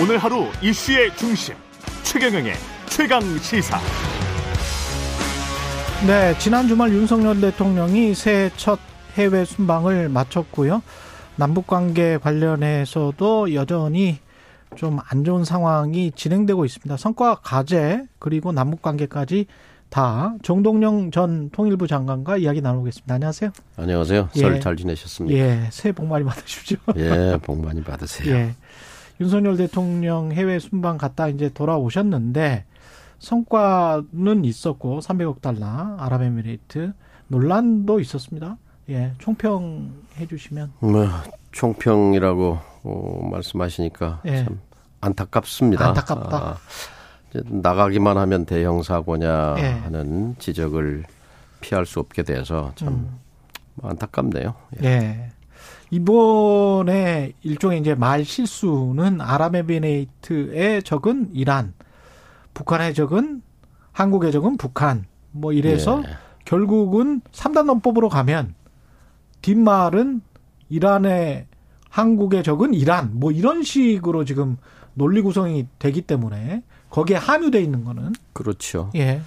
오늘 하루 이슈의 중심 최경영의 최강 시사. 네, 지난 주말 윤석열 대통령이 새해 첫 해외 순방을 마쳤고요. 남북 관계 관련해서도 여전히 좀 안 좋은 상황이 진행되고 있습니다. 성과 과제 그리고 남북 관계까지 다 정동영 전 통일부 장관과 이야기 나누겠습니다. 안녕하세요. 안녕하세요. 예. 설잘 지내셨습니까? 예, 새해 복 많이 받으십시오. 예, 복 많이 받으세요. 예. 윤석열 대통령 해외 순방 갔다 이제 돌아오셨는데 성과는 있었고 300억 달러 아랍에미레이트 논란도 있었습니다. 예, 총평해 주시면 뭐 총평이라고 어, 말씀하시니까 예. 참 안타깝습니다. 안타깝다. 아, 이제 나가기만 하면 대형 사고냐 예. 하는 지적을 피할 수 없게 돼서 참 음. 안타깝네요. 예. 예. 이번에 일종의 이제 말 실수는 아랍에미레이트의 적은 이란, 북한의 적은 한국의 적은 북한. 뭐 이래서 예. 결국은 3단 논법으로 가면 뒷말은 이란의 한국의 적은 이란 뭐 이런 식으로 지금 논리 구성이 되기 때문에 거기에 함유돼 있는 거는 그렇죠. 예.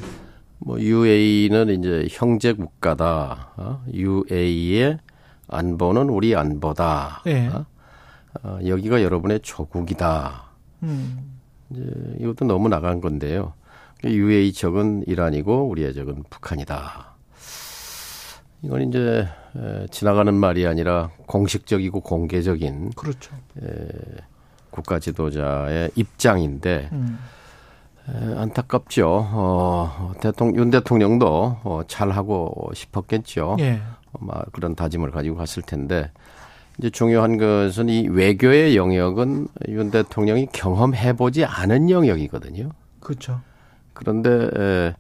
뭐 UAE는 이제 형제 국가다. 어? UAE의 안보는 우리 안보다. 예. 어? 어, 여기가 여러분의 조국이다. 음. 이제 이것도 너무 나간 건데요. UAE 적은 이란이고 우리의 적은 북한이다. 이건 이제 에, 지나가는 말이 아니라 공식적이고 공개적인 그렇죠. 국가 지도자의 입장인데 음. 에, 안타깝죠. 어, 대통령 윤 대통령도 어, 잘 하고 싶었겠죠. 예. 아마 그런 다짐을 가지고 갔을 텐데 이제 중요한 것은 이 외교의 영역은 윤 대통령이 경험해 보지 않은 영역이거든요. 그렇죠. 그런데 에,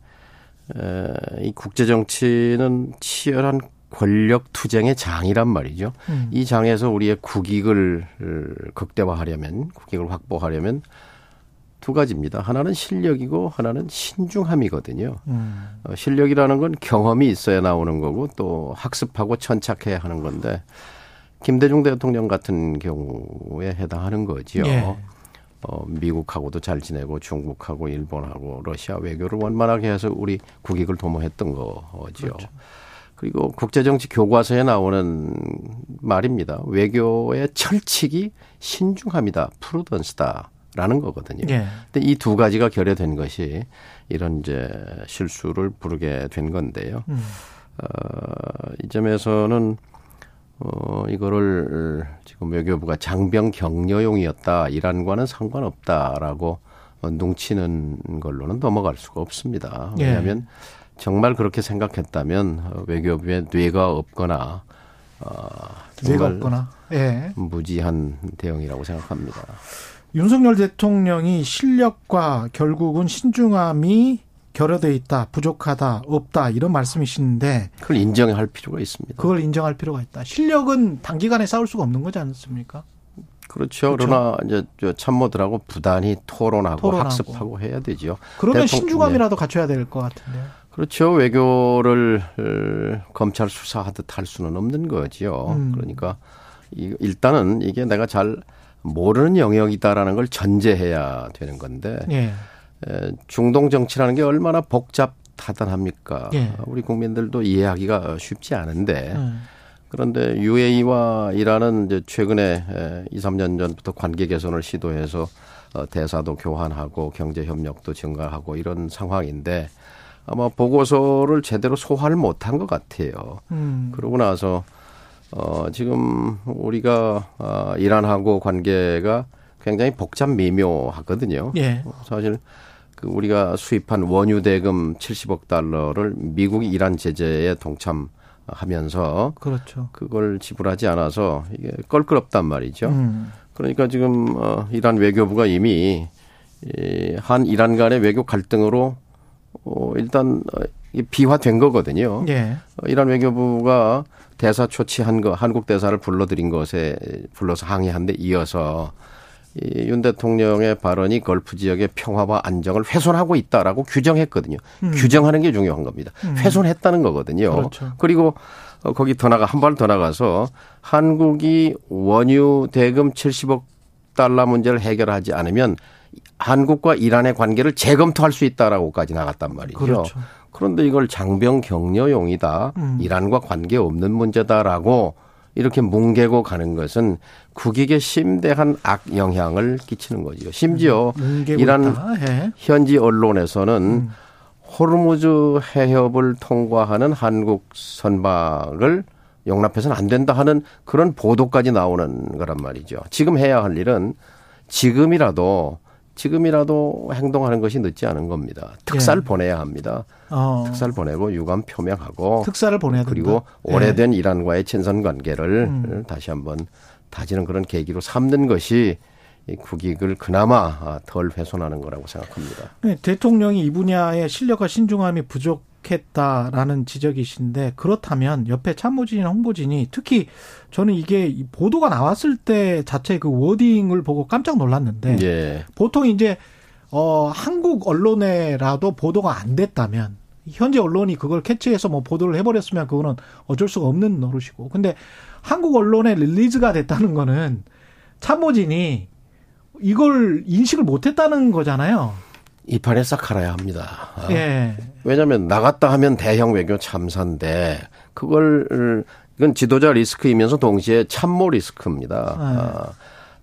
에, 이 국제 정치는 치열한 권력 투쟁의 장이란 말이죠. 음. 이 장에서 우리의 국익을 극대화하려면 국익을 확보하려면 두 가지입니다. 하나는 실력이고 하나는 신중함이거든요. 음. 어, 실력이라는 건 경험이 있어야 나오는 거고 또 학습하고 천착해야 하는 건데 김대중 대통령 같은 경우에 해당하는 거지요. 예. 어, 미국하고도 잘 지내고 중국하고 일본하고 러시아 외교를 원만하게 해서 우리 국익을 도모했던 거지요. 그렇죠. 그리고 국제정치 교과서에 나오는 말입니다. 외교의 철칙이 신중함이다, 프루던스다 라는 거거든요. 예. 근데 이 두 가지가 결여된 것이 이런 이제 실수를 부르게 된 건데요. 음. 어, 이 점에서는 어, 이거를 지금 외교부가 장병 격려용이었다, 이란과는 상관없다라고 어, 눈치는 걸로는 넘어갈 수가 없습니다. 예. 왜냐하면 정말 그렇게 생각했다면 어, 외교부에 뇌가 없거나 어, 뇌가 없거나. 예. 무지한 대응이라고 생각합니다. 윤석열 대통령이 실력과 결국은 신중함이 결여돼 있다, 부족하다, 없다 이런 말씀이시는데 그걸 인정할 필요가 있습니다. 그걸 인정할 필요가 있다. 실력은 단기간에 쌓을 수가 없는 거지 않습니까? 그렇죠. 그렇죠. 그러나 이제 저 참모들하고 부단히 토론하고, 토론하고. 학습하고 해야 되죠. 그러면 대통- 신중함이라도 갖춰야 될 것 같은데요. 그렇죠. 외교를 어, 검찰 수사하듯 할 수는 없는 거지요. 음. 그러니까 이- 일단은 이게 내가 잘 모르는 영역이다라는 걸 전제해야 되는 건데 예. 에, 중동 정치라는 게 얼마나 복잡하단합니까? 예. 우리 국민들도 이해하기가 쉽지 않은데 음. 그런데 UAE와 이란은 이제 최근에 에, 2, 3년 전부터 관계 개선을 시도해서 어, 대사도 교환하고 경제 협력도 증가하고 이런 상황인데 아마 보고서를 제대로 소화를 못한 것 같아요. 음. 그러고 나서 어 지금 우리가 아, 이란하고 관계가 굉장히 복잡 미묘하거든요. 예. 사실 그 우리가 수입한 원유 대금 70억 달러를 미국이 이란 제재에 동참하면서 그렇죠. 그걸 지불하지 않아서 이게 껄끄럽단 말이죠. 음. 그러니까 지금 어 이란 외교부가 이미 이한 이란 간의 외교 갈등으로 어 일단 어, 비화된 거거든요. 예. 어, 이란 외교부가 대사 초치한 거 한국 대사를 불러들인 것에 불러서 항의한 데 이어서 이윤 대통령의 발언이 걸프 지역의 평화와 안정을 훼손하고 있다라고 규정했거든요. 규정하는 게 중요한 겁니다. 훼손했다는 거거든요. 음. 그렇죠. 그리고 어, 거기 더 나가 한 발 더 나가서 한국이 원유 대금 70억 달러 문제를 해결하지 않으면 한국과 이란의 관계를 재검토할 수 있다라고까지 나갔단 말이죠. 그렇죠. 그런데 이걸 장병 격려용이다. 음. 이란과 관계 없는 문제다라고 이렇게 뭉개고 가는 것은 국익에 심대한 악 영향을 끼치는 거죠. 심지어 뭉개고 이란. 예. 현지 언론에서는 음. 호르무즈 해협을 통과하는 한국 선박을 용납해서는 안 된다 하는 그런 보도까지 나오는 거란 말이죠. 지금 해야 할 일은 지금이라도 지금이라도 행동하는 것이 늦지 않은 겁니다. 특사를 예. 보내야 합니다. 어, 특사를 보내고 유감 표명하고 특사를 보내야 된다. 그리고 예. 오래된 이란과의 친선 관계를 음. 다시 한번 다지는 그런 계기로 삼는 것이 이 국익을 그나마 덜 훼손하는 거라고 생각합니다. 네, 대통령이 이 분야의 실력과 신중함이 부족 했다라는 지적이신데 그렇다면 옆에 참모진이나 홍보진이 특히 저는 이게 이 보도가 나왔을 때 자체 그 워딩을 보고 깜짝 놀랐는데 예. 보통 이제 어 한국 언론에라도 보도가 안 됐다면 현재 언론이 그걸 캐치해서 뭐 보도를 해버렸으면 그거는 어쩔 수가 없는 노릇이고 근데 한국 언론에 릴리즈가 됐다는 거는 참모진이 이걸 인식을 못했다는 거잖아요. 이 판에 싹 갈아야 합니다. 아, 예. 왜냐하면 나갔다 하면 대형 외교 참사인데 그걸 이건 지도자 리스크이면서 동시에 참모 리스크입니다. 아,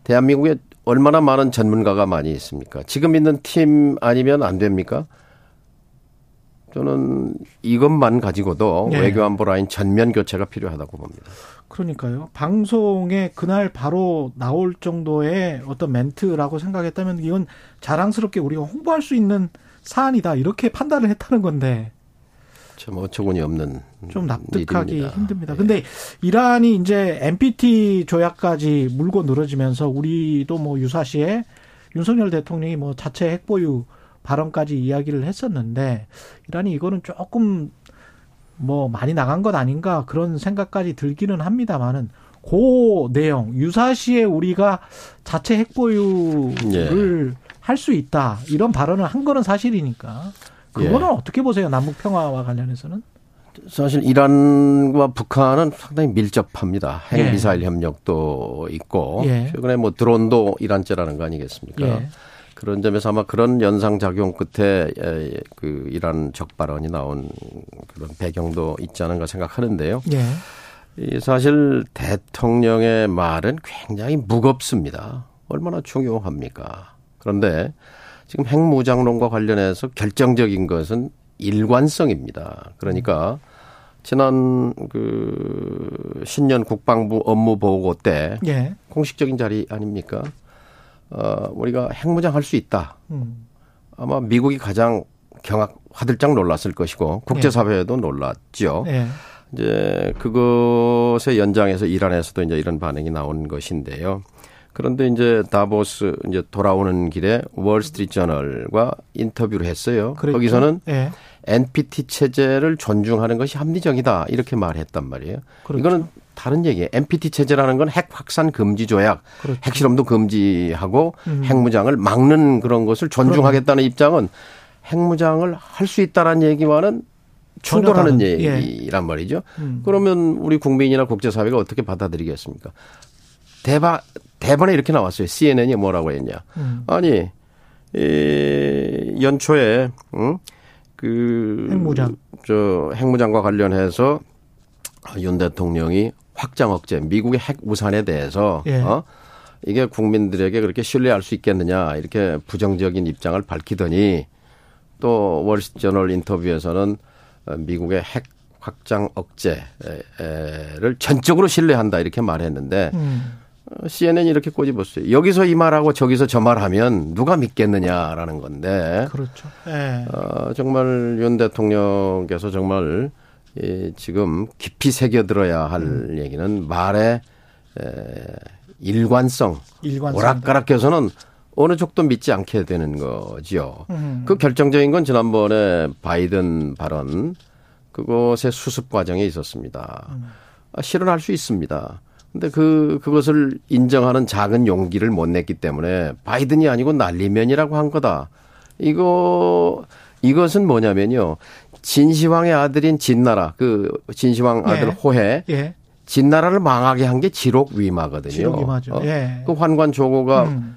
대한민국에 얼마나 많은 전문가가 많이 있습니까? 지금 있는 팀 아니면 안 됩니까? 저는 이것만 가지고도 네. 외교안보 라인 전면 교체가 필요하다고 봅니다. 그러니까요. 방송에 그날 바로 나올 정도의 어떤 멘트라고 생각했다면 이건 자랑스럽게 우리가 홍보할 수 있는 사안이다. 이렇게 판단을 했다는 건데 참 어처구니 없는 좀 납득하기 일입니다. 힘듭니다. 예. 근데 이란이 이제 NPT 조약까지 물고 늘어지면서 우리도 뭐 유사시에 윤석열 대통령이 뭐 자체 핵보유 발언까지 이야기를 했었는데 이란이 이거는 조금 뭐 많이 나간 것 아닌가 그런 생각까지 들기는 합니다만은 그 내용 유사시에 우리가 자체 핵보유를 할수 있다 이런 발언을 한 거는 사실이니까 그거는 예. 어떻게 보세요 남북 평화와 관련해서는 사실 이란과 북한은 상당히 밀접합니다. 예. 핵미사일 협력도 있고 예. 최근에 뭐 드론도 이란제라는 거 아니겠습니까? 예. 그런 점에서 아마 그런 연상 작용 끝에 에, 그 이란 적발언이 나온 그런 배경도 있지 않은가 생각하는데요. 예. 이 사실 대통령의 말은 굉장히 무겁습니다. 얼마나 중요합니까? 그런데 지금 핵무장론과 관련해서 결정적인 것은 일관성입니다. 그러니까 지난 그 신년 국방부 업무 보고 때 예. 공식적인 자리 아닙니까? 어, 우리가 핵무장 할 수 있다. 음. 아마 미국이 가장 경악 화들짝 놀랐을 것이고 국제사회도 놀랐죠. 예. 이제 그것의 연장에서 이란에서도 이제 이런 반응이 나온 것인데요. 그런데 이제 다보스 이제 돌아오는 길에 월스트리트 저널과 인터뷰를 했어요. 그랬죠? 거기서는 예. NPT 체제를 존중하는 것이 합리적이다 이렇게 말했단 말이에요. 그렇죠. 이거는 다른 얘기예요. NPT 체제라는 건 핵 확산 금지 조약, 그렇죠. 핵실험도 금지하고 음. 핵무장을 막는 그런 것을 존중하겠다는 입장은 핵무장을 할 수 있다라는 얘기와는 충돌하는 다른, 예. 얘기란 말이죠. 음. 그러면 우리 국민이나 국제사회가 어떻게 받아들이겠습니까? 대바, 대번에 이렇게 나왔어요. CNN이 뭐라고 했냐. 음. 아니, 이 연초에, 응? 그. 핵무장. 저, 핵무장과 관련해서 윤 대통령이 확장 억제, 미국의 핵 우산에 대해서, 예. 어? 이게 국민들에게 그렇게 신뢰할 수 있겠느냐, 이렇게 부정적인 입장을 밝히더니 또 월스트저널 인터뷰에서는 어, 미국의 핵 확장 억제를 전적으로 신뢰한다 이렇게 말했는데 음. 어, CNN이 이렇게 꼬집었어요. 여기서 이 말하고 저기서 저 말하면 누가 믿겠느냐라는 건데 그렇죠. 예. 어, 정말 윤 대통령께서 정말 이 지금 깊이 새겨들어야 할 음. 얘기는 말의 에, 일관성, 일관성. 오락가락해서는 어느 쪽도 믿지 않게 되는 거지요. 음. 그 결정적인 건 지난번에 바이든 발언 그것의 수습 과정에 있었습니다. 아, 실현할 수 있습니다. 근데 그 그것을 인정하는 작은 용기를 못 냈기 때문에 바이든이 아니고 난리면이라고 한 거다. 이거 이것은 뭐냐면요. 진시황의 아들인 진나라 그 진시황 아들 예. 호해 예. 진나라를 망하게 한 게 지록 위마거든요. 지록 위마죠. 어? 예. 그 환관 조고가 음.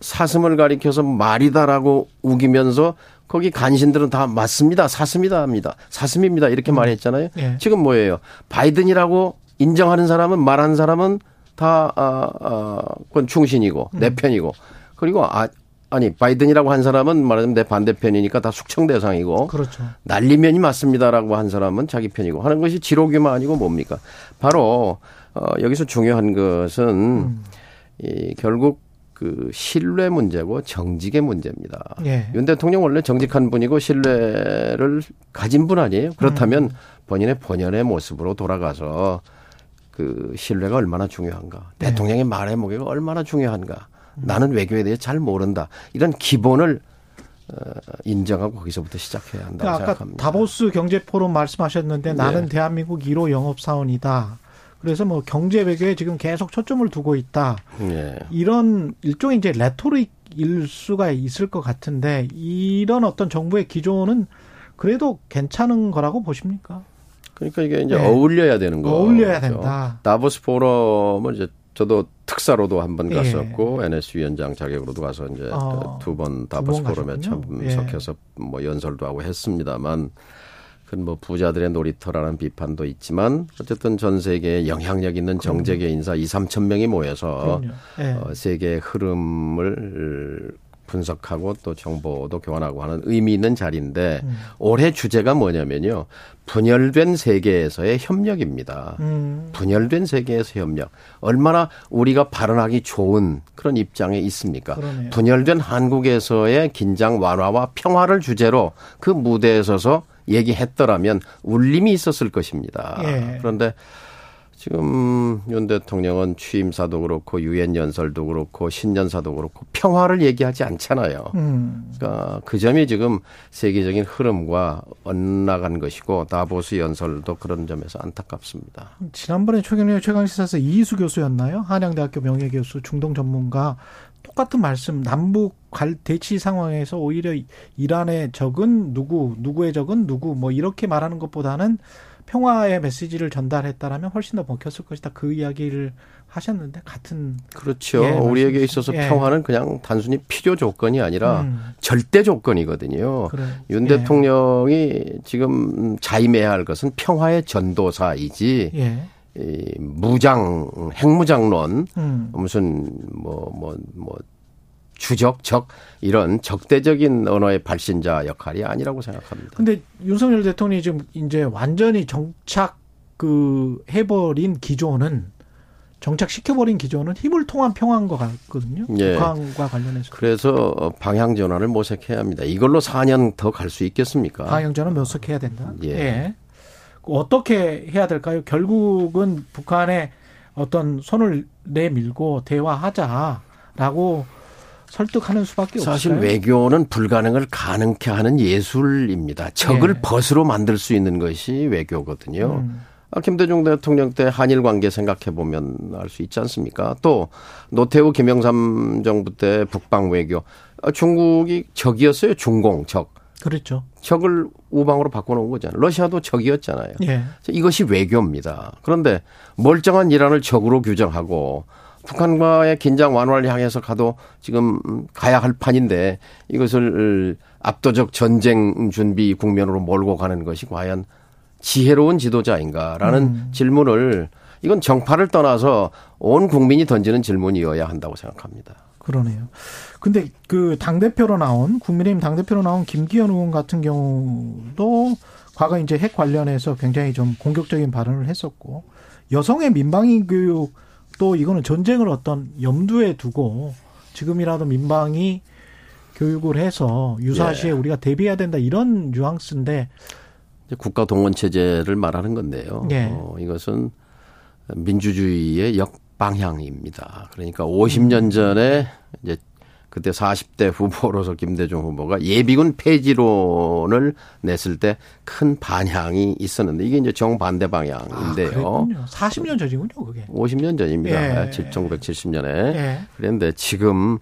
사슴을 가리켜서 말이다라고 우기면서 거기 간신들은 다 맞습니다. 사슴이다 합니다. 사슴입니다. 이렇게 말했잖아요. 예. 지금 뭐예요? 바이든이라고 인정하는 사람은 말하는 사람은 다 아, 아, 그건 충신이고 음. 내 편이고 그리고 아 아니 바이든이라고 한 사람은 말하자면 내 반대편이니까 다 숙청 대상이고 그렇죠. 날리면이 맞습니다라고 한 사람은 자기 편이고 하는 것이 지록이만 아니고 뭡니까? 바로 어 여기서 중요한 것은 음. 이 결국 그 신뢰 문제고 정직의 문제입니다. 예. 윤 대통령 원래 정직한 분이고 신뢰를 가진 분 아니에요? 그렇다면 음. 본인의 본연의 모습으로 돌아가서 그 신뢰가 얼마나 중요한가, 네. 대통령의 말의 무게가 얼마나 중요한가, 나는 외교에 대해 잘 모른다 이런 기본을 어, 인정하고 거기서부터 시작해야 한다고 그러니까 아까 생각합니다. 다보스 경제 포럼 말씀하셨는데 나는 네. 대한민국 1호 영업 사원이다. 그래서 뭐 경제 외교에 지금 계속 초점을 두고 있다. 예. 이런 일종의 이제 레토릭일 수가 있을 것 같은데 이런 어떤 정부의 기조는 그래도 괜찮은 거라고 보십니까? 그러니까 이게 이제 네. 어울려야 되는 거죠. 어울려야 된다. 다보스 포럼은 이제 저도 특사로도 한번 예. 갔었고 NS 위원장 자격으로도 가서 이제 어, 두번두 다보스 번 포럼에 가셨군요. 예. 참석해서 뭐 연설도 하고 했습니다만 그건 뭐 부자들의 놀이터라는 비판도 있지만 어쨌든 전 세계에 영향력 있는 정재계 인사 2, 3천 명이 모여서. 예. 어, 세계의 흐름을 분석하고 또 정보도 교환하고 하는 의미 있는 자리인데 음. 올해 주제가 뭐냐면요. 분열된 세계에서의 협력입니다. 음, 분열된 세계에서 협력. 얼마나 우리가 발언하기 좋은 그런 입장에 있습니까? 그러네요. 분열된 한국에서의 긴장 완화와 평화를 주제로 그 무대에 서서 얘기했더라면 울림이 있었을 것입니다. 예. 그런데 지금 윤 대통령은 취임사도 그렇고 유엔 연설도 그렇고 신년사도 그렇고 평화를 얘기하지 않잖아요. 음, 그러니까 그 점이 지금 세계적인 흐름과 엇나간 것이고 다보스 연설도 그런 점에서 안타깝습니다. 지난번에 최경련 최강시사에서 이희수 교수였나요? 한양대학교 명예교수 중동 전문가 똑같은 말씀 남북 갈 대치 상황에서 오히려 이란의 적은 누구 누구의 적은 누구 뭐 이렇게 말하는 것보다는 평화의 메시지를 전달했다라면 훨씬 더 먹혔을 것이다 그 이야기를 하셨는데 같은 그렇죠. 예, 우리에게 있어서 예. 평화는 그냥 단순히 필요 조건이 아니라 음, 절대 조건이거든요. 그래 윤 예. 대통령이 지금 자임해야 할 것은 평화의 전도사이지 예이 무장 핵무장론 음. 무슨 뭐 뭐 뭐 주적 적 이런 적대적인 언어의 발신자 역할이 아니라고 생각합니다. 근데 윤석열 대통령이 지금 이제 완전히 정착 그 해버린 기조는 정착시켜버린 기조는 힘을 통한 평화인 것 같거든요. 예. 북한과 관련해서. 그래서 방향 전환을 모색해야 합니다. 이걸로 4년 더 갈 수 있겠습니까? 방향전은 몇석해야 된다. 예. 어떻게 해야 될까요? 결국은 북한에 어떤 손을 내밀고 대화하자라고 설득하는 수밖에 사실 없어요. 외교는 불가능을 가능케 하는 예술입니다. 적을 예. 벗으로 만들 수 있는 것이 외교거든요. 음. 아, 김대중 대통령 때 한일 관계 생각해 보면 알 수 있지 않습니까? 또 노태우 김영삼 정부 때 북방 외교 아, 중국이 적이었어요. 중공 적. 그렇죠. 적을 우방으로 바꿔놓은 거잖아요. 러시아도 적이었잖아요. 예. 이것이 외교입니다. 그런데 멀쩡한 이란을 적으로 규정하고 북한과의 긴장 완화를 향해서 가도 지금 가야 할 판인데 이것을 압도적 전쟁 준비 국면으로 몰고 가는 것이 과연 지혜로운 지도자인가라는 음. 질문을 이건 정파를 떠나서 온 국민이 던지는 질문이어야 한다고 생각합니다. 그러네요. 근데 그 당대표로 나온, 국민의힘 당대표로 나온 김기현 의원 같은 경우도 과거 이제 핵 관련해서 굉장히 좀 공격적인 발언을 했었고, 여성의 민방위 교육 도 이거는 전쟁을 어떤 염두에 두고 지금이라도 민방위 교육을 해서 유사시에 예. 우리가 대비해야 된다 이런 뉘앙스인데, 국가 동원 체제를 말하는 건데요. 예. 어, 이것은 민주주의의 역방향입니다. 그러니까 50년 전에 이제 그때 40대 후보로서 김대중 후보가 예비군 폐지론을 냈을 때 큰 반향이 있었는데 이게 이제 정반대 아, 방향인데요. 그랬군요. 40년 전이군요, 그게. 50년 전입니다. 예. 1970년에. 예. 그런데 지금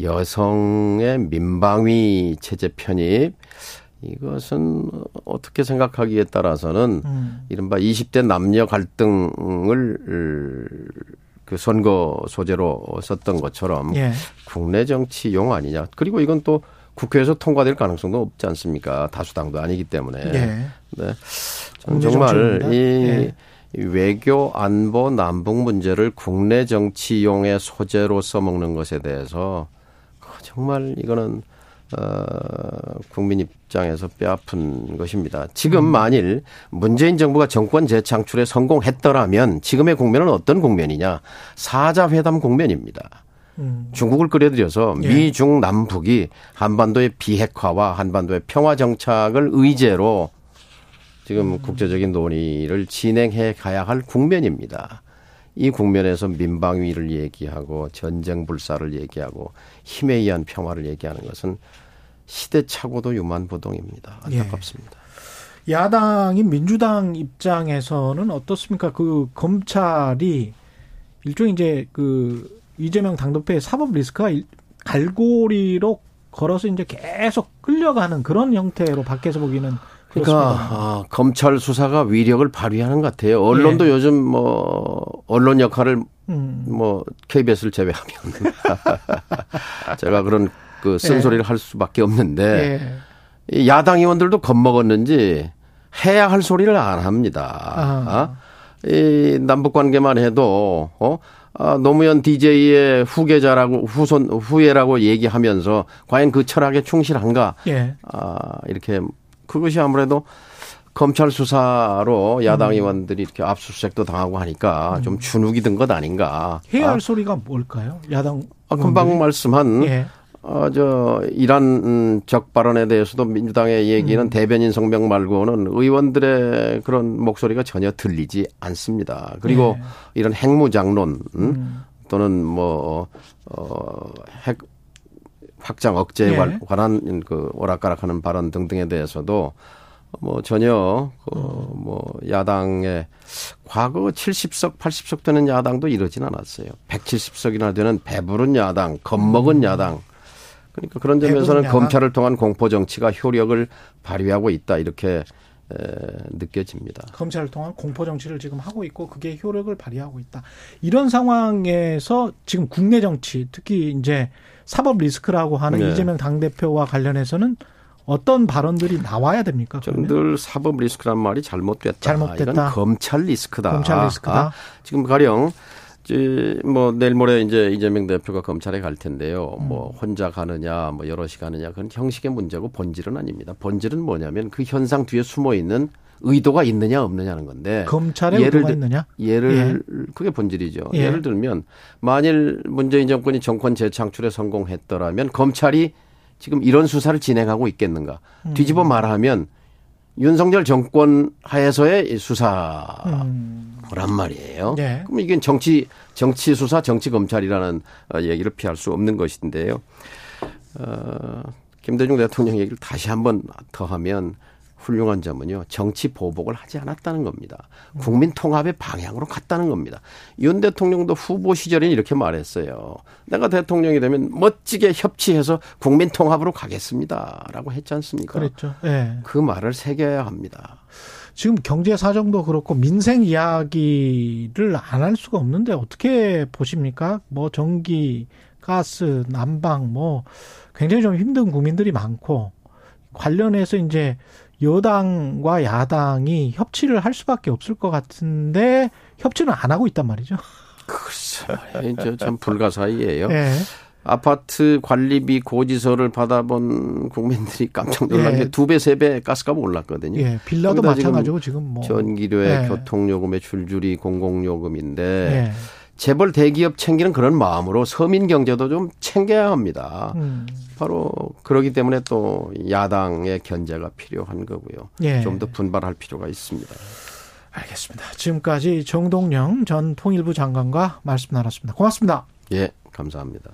여성의 민방위 체제 편입 이것은 어떻게 생각하기에 따라서는 음. 이른바 20대 남녀 갈등을 그 선거 소재로 썼던 것처럼 예. 국내 정치용 아니냐. 그리고 이건 또 국회에서 통과될 가능성도 없지 않습니까? 다수당도 아니기 때문에. 예. 네. 저는 정말 이 예. 외교 안보 남북 문제를 국내 정치용의 소재로 써먹는 것에 대해서 정말 이거는 어, 국민 입장에서 뼈아픈 것입니다. 지금 음. 만일 문재인 정부가 정권 재창출에 성공했더라면 지금의 국면은 어떤 국면이냐? 사자 회담 국면입니다. 음. 중국을 끌어들여서 예. 미중 남북이 한반도의 비핵화와 한반도의 평화 정착을 의제로 지금 음. 국제적인 논의를 진행해 가야 할 국면입니다. 이 국면에서 민방위를 얘기하고 전쟁 불사를 얘기하고 힘에 의한 평화를 얘기하는 것은 시대착오도 유만부동입니다. 안타깝습니다. 예. 야당인 민주당 입장에서는 어떻습니까? 그 검찰이 일종의 이제 그 이재명 당대표의 사법 리스크가 갈고리로 걸어서 이제 계속 끌려가는 그런 형태로 밖에서 보기는 그러니까 아, 검찰 수사가 위력을 발휘하는 것 같아요. 언론도 예. 요즘 뭐 언론 역할을 음. 뭐 KBS를 제외하면 제가 그런 그 쓴소리를 예. 할 수밖에 없는데 예. 야당 의원들도 겁먹었는지 해야 할 소리를 안 합니다. 아. 이 남북 관계만 해도 어 아, 노무현 DJ의 후계자라고 후손 후예라고 얘기하면서 과연 그 철학에 충실한가? 예. 아, 이렇게 그것이 아무래도 검찰 수사로 야당 음. 의원들이 이렇게 압수수색도 당하고 하니까 음. 좀 주눅이 든 것 아닌가. 해야 할 아. 소리가 뭘까요? 야당. 아, 금방 말씀한 예. 어, 저, 이란 적 발언에 대해서도 민주당의 얘기는 음. 대변인 성명 말고는 의원들의 그런 목소리가 전혀 들리지 않습니다. 그리고 예. 이런 핵무장론, 음. 또는 뭐, 어, 핵 확장 억제에 예. 관한 그 오락가락하는 발언 등등에 대해서도 뭐 전혀 그뭐 야당의 과거 70석, 80석 되는 야당도 이러진 않았어요. 170석이나 되는 배부른 야당, 겁먹은 음. 야당. 그러니까 그런 점에서는 검찰을 통한 공포 정치가 효력을 발휘하고 있다 이렇게 에, 느껴집니다. 검찰을 통한 공포 정치를 지금 하고 있고 그게 효력을 발휘하고 있다. 이런 상황에서 지금 국내 정치 특히 이제 사법 리스크라고 하는 네. 이재명 당 대표와 관련해서는 어떤 발언들이 나와야 됩니까? 늘 사법 리스크란 말이 잘못됐다. 잘못됐다. 이건 검찰 리스크다. 검찰 리스크다. 아, 지금 가령 뭐 내일 모레 이제 이재명 대표가 검찰에 갈 텐데요. 음. 뭐 혼자 가느냐, 뭐 여럿이 가느냐 그건 형식의 문제고 본질은 아닙니다. 본질은 뭐냐면 그 현상 뒤에 숨어 있는 의도가 있느냐 없느냐는 건데 검찰에 예를 의도가 있느냐? 예를 예. 그게 본질이죠. 예. 를 들면 만일 문재인 정권이 정권 재창출에 성공했더라면 검찰이 지금 이런 수사를 진행하고 있겠는가? 음. 뒤집어 말하면 윤석열 정권 하에서의 수사란 음. 말이에요. 네. 그럼 이게 정치 정치 수사, 정치 검찰이라는 어, 얘기를 피할 수 없는 것인데요. 어, 김대중 대통령 얘기를 다시 한번 더 하면 훌륭한 점은요. 정치 보복을 하지 않았다는 겁니다. 국민 통합의 방향으로 갔다는 겁니다. 윤 대통령도 후보 시절에 이렇게 말했어요. 내가 대통령이 되면 멋지게 협치해서 국민 통합으로 가겠습니다라고 했지 않습니까? 그랬죠. 네. 그 말을 새겨야 합니다. 지금 경제 사정도 그렇고 민생 이야기를 안 할 수가 없는데 어떻게 보십니까? 뭐 전기, 가스, 난방 뭐 굉장히 좀 힘든 국민들이 많고 관련해서 이제 여당과 야당이 협치를 할 수밖에 없을 것 같은데 협치는 안 하고 있단 말이죠. 글쎄, 참 불가사의예요. 네. 아파트 관리비 고지서를 받아본 국민들이 깜짝 놀란 예. 게두 배, 세 배 가스값 올랐거든요. 예. 빌라도 마찬가지고 지금 뭐. 전기료에 예. 교통요금에 줄줄이 공공요금인데 예. 재벌 대기업 챙기는 그런 마음으로 서민 경제도 좀 챙겨야 합니다. 음. 바로 그러기 때문에 또 야당의 견제가 필요한 거고요. 예. 좀더 분발할 필요가 있습니다. 알겠습니다. 지금까지 정동영 전 통일부 장관과 말씀 나눴습니다. 고맙습니다. 예, 감사합니다.